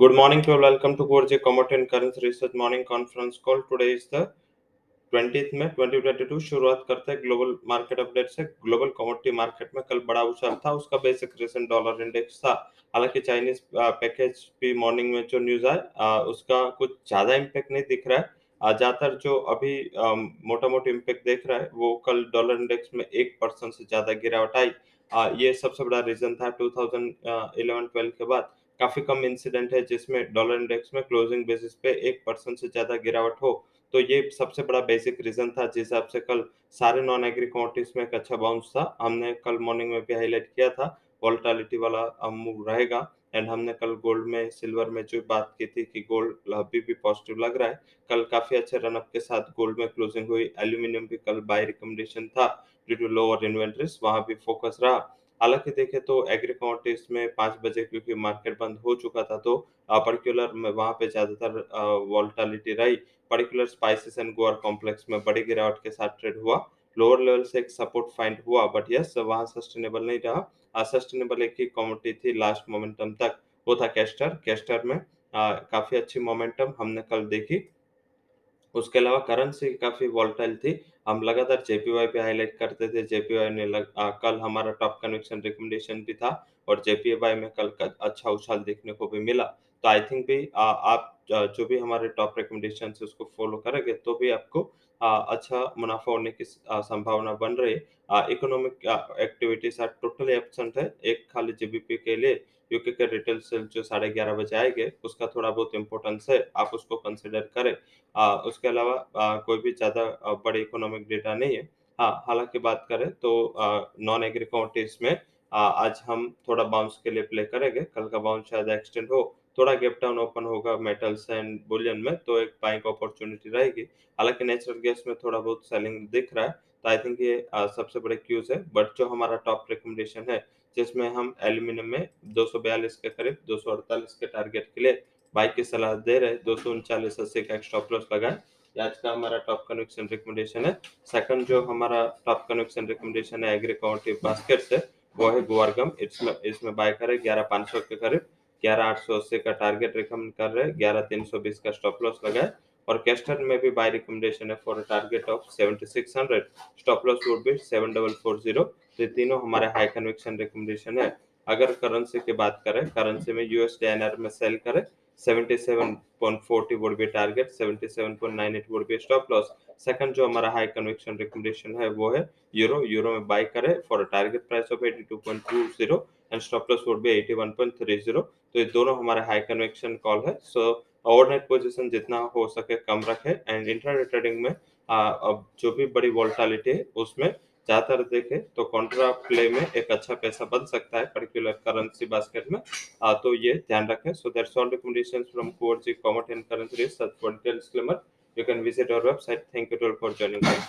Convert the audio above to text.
Good morning to all. Welcome to Gorje Commodity and Currency Research Morning Conference Call. Today is the 20th में 2022 शुरुआत करते हैं global market update से। Global commodity market में कल बड़ा उछाल था। उसका बेसिक रीजन डॉलर इंडेक्स था। हालाँकि चाइनीज़ पैकेज भी मॉर्निंग में जो न्यूज़ आए उसका कुछ ज़्यादा इम्पैक्ट नहीं दिख रहा है। ज़्यादातर जो अभी मोटा मोटी इम्पैक्ट देख रहा है, वो कल डॉलर इंडेक्स में एक परसेंट से ज़्यादा गिरावट आई। ये सबसे बड़ा रीजन था 2011-12 के बाद। काफ़ी कम इंसिडेंट है जिसमें डॉलर इंडेक्स में क्लोजिंग बेसिस पे एक परसेंट से ज़्यादा गिरावट हो तो ये सबसे बड़ा बेसिक रीजन था जिस हिसाब से कल सारे नॉन एग्री कमोडिटीज में एक अच्छा बाउंस था। हमने कल मॉर्निंग में भी हाईलाइट किया था वॉल्टालिटी वाला मूव रहेगा एंड हमने कल गोल्ड में सिल्वर में जो बात की थी कि गोल्ड अभी भी पॉजिटिव लग रहा है, कल काफ़ी अच्छे रनअप के साथ गोल्ड में क्लोजिंग हुई। एल्यूमिनियम भी कल बाय रिकमेंडेशन था ड्यू टू लोअर इन्वेंट्रीज वहाँ भी फोकस रहा। हालाँकि देखें तो एग्री कमोडिटीज में पाँच बजे क्योंकि मार्केट बंद हो चुका था तो पर्टिकुलर में वहाँ पे ज़्यादातर वॉल्टालिटी रही। Particular spices and guar complex में बड़ी गिरावट के साथ ट्रेड हुआ। लोअर लेवल से एक सपोर्ट फाइंड हुआ बट यस वहाँ सस्टेनेबल नहीं रहा। सस्टेनेबल एक ही कमोडिटी थी लास्ट मोमेंटम तक। वो था कैस्टर। कैस्टर में आ, काफ़ी अच्छी मोमेंटम हमने कल देखी। उसके अलावा करेंसी काफ़ी वॉल्टाइल थी। हम लगातार जेपीवाई पे हाईलाइट करते थे। जेपीवाई ने लग, आ, कल हमारा टॉप कन्वेक्शन रिकमेंडेशन भी था और जेपीवाई में कल का अच्छा उछाल देखने को भी मिला। तो आई थिंक भी आ, आप जो भी हमारे टॉप रिकमेंडेशन उसको फॉलो करेंगे तो भी आपको अच्छा मुनाफा होने की संभावना बन रही है। Economic activities are totally absent है। एक खाली जीबीपी के लिए यूके के रिटेल सेल जो साढ़े ग्यारह बजे आएँगे उसका थोड़ा बहुत इम्पोर्टेंस है। आप उसको कंसिडर करें। आ, उसके अलावा आ, कोई भी ज़्यादा बड़े इकोनॉमिक डेटा नहीं है। हाँ हालाँकि बात करें तो नॉन एग्री कमोडिटीज में आ, आज हम थोड़ा बाउंस के लिए प्ले करेंगे। कल का बाउंस शायद एक्सटेंड हो थोड़ा गैप डाउन ओपन होगा मेटल्स एंड बुलियन में तो एक बाइंग अपॉर्चुनिटी रहेगी। हालाँकि नेचुरल गैस में थोड़ा बहुत सेलिंग दिख रहा है तो आई थिंक ये आ, सबसे बड़े क्यूज है। बट जो हमारा टॉप रिकमेंडेशन है जिसमें हम एल्यूमिनियम में दो के करीब दो के टारगेट के लिए बाइक की सलाह दे रहे दो सौ उनचालीस अस्सी का स्टॉप लॉस लगाए। आज का हमारा टॉप कन्वेक्शन रिकमेंडेशन है। सेकंड जो हमारा टॉप कन्वेक्शन रिकमेंडेशन है एग्री बास्केट से वो है गुआरगम इसमें इसमें बाय करे ग्यारह पाँच सौ के करीब। ग्यारह आठ सौ अस्सी का टारगेट रिकमेंड कर रहे हैं। ग्यारह तीन सौ बीस का स्टॉप लॉस लगाए और कैस्टर में भी बाय रिकमेंडेशन है for target of seventy six hundred stop loss would be seven double four zero ये तीनों हमारे हाई कन्वेक्शन रिकमेंडेशन है। अगर करेंसी की बात करें करेंसी में यूएस डीएनआर में सेल करें 77.40 would be target 77.98 would be stop loss second जो हमारा हाई कन्वेक्शन रिकमेंडेशन है वो है यूरो यूरो में बाय करें for target price of 82.20 and stop loss would be 81.30 तो ये दोनों हमारे हाई कन्वेक्शन कॉल है। सो ओवरनाइट पोजीशन जितना हो सके कम रखे एंड इंट्राडे ट्रेडिंग में आ, अब जो भी बड़ी वोल्टालिटी है उसमें ज़्यादातर देखें तो कॉन्ट्रा प्ले में एक अच्छा पैसा बन सकता है पर्टिकुलर करेंसी बास्केट में। आ, तो ये ध्यान रखें। So that's all from Coercy Commodity and Currency Research. For detailed disclaimer, you can visit our website. Thank you all for joining us.